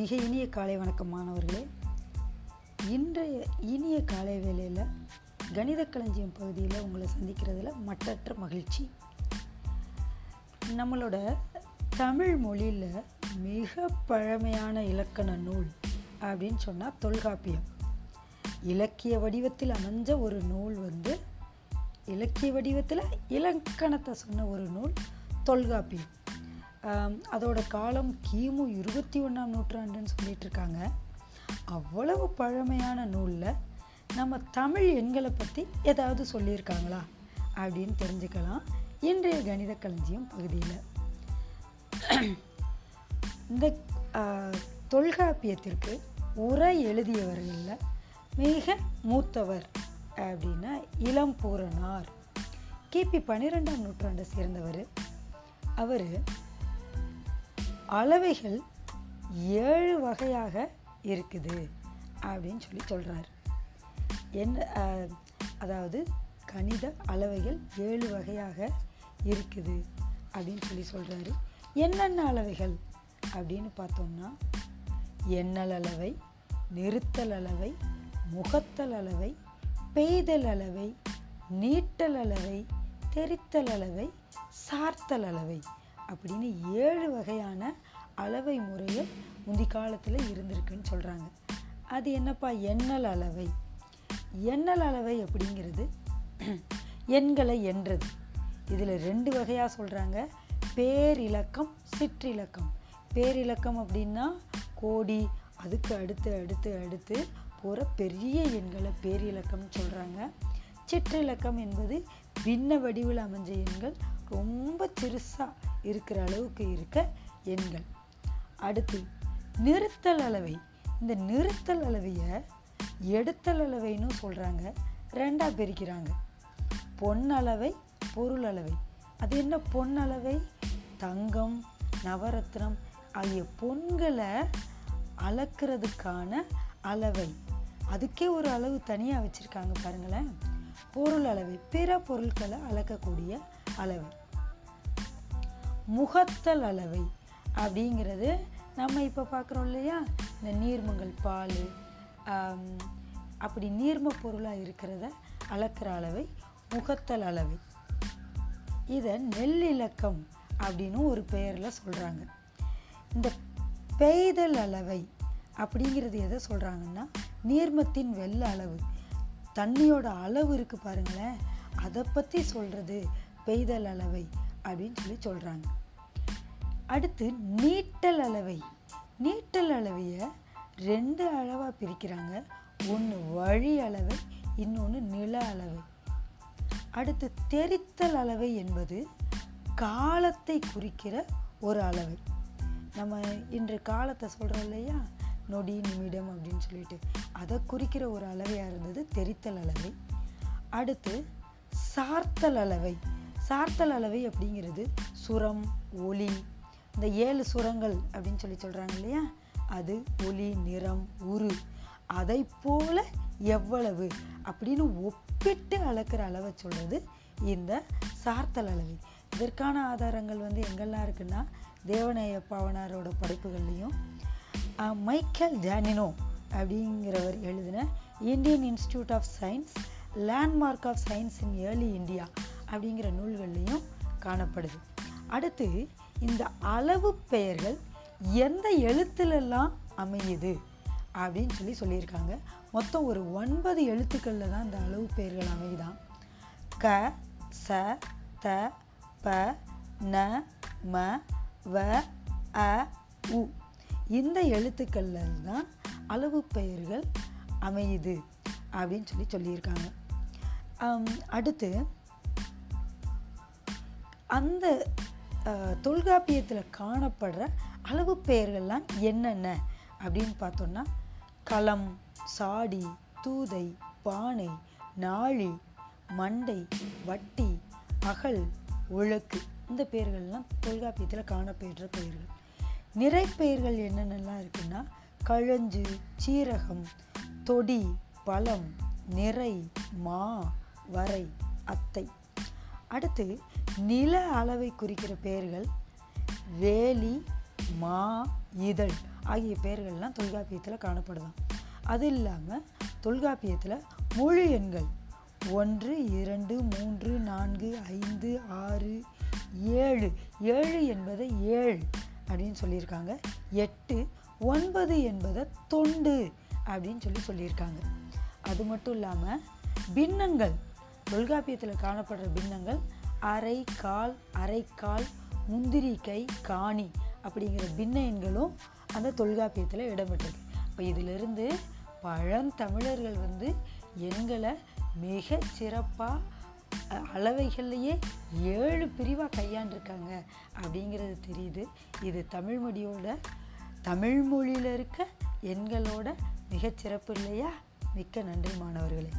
மிக இனிய காலை வணக்கம் மாணவர்களே. இன்றைய இனிய காலை வேளையில் கணித களஞ்சியம் பகுதியில் உங்களை சந்திக்கிறதுல மட்டற்ற மகிழ்ச்சி. நம்மளோட தமிழ் மொழியில் மிக பழமையான இலக்கண நூல் அப்படின்னு சொன்னால் தொல்காப்பியம். இலக்கிய வடிவத்தில் அமைஞ்ச ஒரு நூல் வந்து இலக்கிய வடிவத்தில் இலக்கணத்தை சொன்ன ஒரு நூல் தொல்காப்பியம். அதோட காலம் கிமு இருபத்தி ஒன்றாம் நூற்றாண்டுன்னு சொல்லிட்டு இருக்காங்க அவ்வளவு பழமையான நூலில் நம்ம தமிழ் எண்களை பற்றி ஏதாவது சொல்லியிருக்காங்களா அப்படின்னு தெரிஞ்சுக்கலாம். இன்றைய கணித களஞ்சியம் பகுதியில். இந்த தொல்காப்பியத்திற்கு உரை எழுதியவர்களில் மிக மூத்தவர் அப்படின்னா இளம்பூரணார் கிபி பன்னிரெண்டாம் நூற்றாண்டை சேர்ந்தவர். அவர் அளவைகள் ஏழு வகையாக இருக்குது அப்படின்னு சொல்லி சொல்கிறார் என்ன அதாவது கணித அளவைகள் ஏழு வகையாக இருக்குது அப்படின்னு சொல்லி சொல்கிறாரு என்னென்ன அளவைகள் அப்படின்னு பார்த்தோம்னா எண்ணல் அளவை நிறுத்தல் அளவை முகத்தல் அளவை பெய்தல் அளவை நீட்டல் அளவை தெரித்தல் அளவை சார்த்தல் அளவை அப்படின்னு ஏழு வகையான அளவை முறைகள் முந்தி காலத்தில் இருந்திருக்குன்னு சொல்கிறாங்க அது என்னப்பா? எண்ணல் அளவை. எண்ணல் அளவை அப்படிங்கிறது எண்களை என்றது. இதில் ரெண்டு வகையாக சொல்கிறாங்க பேரிலக்கம் சிற்றிலக்கம். பேரிலக்கம் அப்படின்னா கோடி அதுக்கு அடுத்து அடுத்து அடுத்து போகிற பெரிய எண்களை பேரிலக்கம்னு சொல்கிறாங்க சிற்றிலக்கம் என்பது பின்ன வடிவில் அமைஞ்ச எண்கள் ரொம்ப சிறுசாக இருக்கிற அளவுக்கு இருக்க எண்கள். அடுத்து நிறுத்தல் அளவை. இந்த நிறுத்தல் அளவையை எடுத்தல் அளவைன்னு சொல்கிறாங்க ரெண்டாக பிரிக்கிறாங்க. பொன்னளவை பொருள் அளவை. அது என்ன பொன்னளவை தங்கம் நவரத்னம் ஆகிய பொன்களை அளக்கிறதுக்கான அளவை. அதுக்கே ஒரு அளவு தனியாக வச்சுருக்காங்க பாருங்களேன். பொருள் அளவை. பிற பொருட்களை அளக்கக்கூடிய அளவை. முகத்தல் அளவை அப்படிங்கிறது நம்ம இப்போ பார்க்குறோம் இல்லையா? இந்த நீர்மங்கள் பால் அப்படி நீர்ம பொருளாக இருக்கிறத அளக்கிற அளவை முகத்தல் அளவை. இதை நெல்லிலக்கம் அப்படின்னு ஒரு பெயரில் சொல்கிறாங்க இந்த பெய்தல் அளவை அப்படிங்கிறது எதை சொல்கிறாங்கன்னா நீர்மத்தின் வெள்ள அளவு. தண்ணியோட அளவு இருக்குது பாருங்களேன். அதை பற்றி சொல்கிறது பெய்தல் அளவை. அப்படின்னு சொல்லி சொல்கிறாங்க அடுத்து நீட்டல் அளவை. நீட்டல் அளவையை ரெண்டு அளவாக பிரிக்கிறாங்க. ஒன்று வழி அளவை இன்னொன்று நில அளவை. அடுத்து தெரித்தல் அளவை என்பது காலத்தை குறிக்கிற ஒரு அளவை. நம்ம இன்று காலத்தை சொல்கிறோம் இல்லையா? நொடி நிமிடம் அப்படின்னு சொல்லிட்டு. அதை குறிக்கிற ஒரு அளவையாக இருந்தது தெரித்தல் அளவை. அடுத்து சார்த்தல் அளவை. சார்த்தல் அளவை அப்படிங்கிறது சுரம் ஒளி. இந்த ஏழு சுரங்கள் அப்படின்னு சொல்லி சொல்கிறாங்க இல்லையா? அது ஒளி நிறம் உரு. அதை போல எவ்வளவு? அப்படின்னு ஒப்பிட்டு அளக்கிற அளவை சொல்கிறது இந்த சார்த்தல் அளவை. இதற்கான ஆதாரங்கள் வந்து எங்கெல்லாம் இருக்குன்னா தேவநாய பாவனாரோட படைப்புகள்லையும் மைக்கேல் ஜானினோ அப்படிங்கிறவர் எழுதின Indian Institute of Science landmark of science in early India. அப்படிங்கிற நூல்கள்லையும் காணப்படுது. அடுத்து இந்த அளவு பெயர்கள் எந்த எழுத்துலெல்லாம் அமையுது அப்படின்னு சொல்லி சொல்லியிருக்காங்க. மொத்தம் ஒரு ஒன்பது எழுத்துக்களில் தான் இந்த அளவு பெயர்கள் அமையுதான் க ச த ப ந ம வ அ உ. இந்த எழுத்துக்களில் தான் அளவு பெயர்கள் அமையுது அப்படின்னு சொல்லி சொல்லியிருக்காங்க. அடுத்து அந்த தொல்காப்பியத்தில் காணப்படுற அளவு பெயர்கள்லாம் என்னென்ன? அப்படின்னு பார்த்தோன்னா களம் சாடி தூதை பானை நாழி மண்டை வட்டி அகல் ஒழுக்கு இந்த பெயர்கள்லாம் தொல்காப்பியத்தில் காணப்படுற பெயர்கள். நிறைப்பெயர்கள் என்னென்னலாம் இருக்குன்னா கழஞ்சு சீரகம் தொடி பழம் நிறை மா வரை அத்தை. அடுத்து நில அளவை குறிக்கிற பெயர்கள் வேலி மா இதழ் ஆகிய பெயர்கள்லாம் தொல்காப்பியத்தில் காணப்படுதான். அது இல்லாமல் தொல்காப்பியத்தில் மொழி எண்கள் ஒன்று இரண்டு மூன்று நான்கு ஐந்து ஆறு ஏழு. ஏழு என்பதை ஏழு அப்படின்னு சொல்லியிருக்காங்க. எட்டு ஒன்பது என்பதை தொண்டு அப்படின்னு சொல்லி சொல்லியிருக்காங்க. அது மட்டும் இல்லாமல் பின்னங்கள் தொல்காப்பியத்தில் காணப்படுற பின்னங்கள் அரை கால் அரைக்கால் முந்திரி கை காணி அப்படிங்கிற பின்ன எண்களும் அந்த தொல்காப்பியத்தில் இடம்பெற்றிருக்கு. இப்போ இதிலிருந்து பழந்தமிழர்கள் வந்து எண்களை மிக சிறப்பாக அளவைகள்லையே ஏழு பிரிவாக கையாண்டிருக்காங்க அப்படிங்கிறது தெரியுது. இது தமிழ்மொழியோட தமிழ்மொழியில் இருக்க எண்களோட மிகச்சிறப்பு இல்லையா? மிக்க நன்றி மாணவர்களே.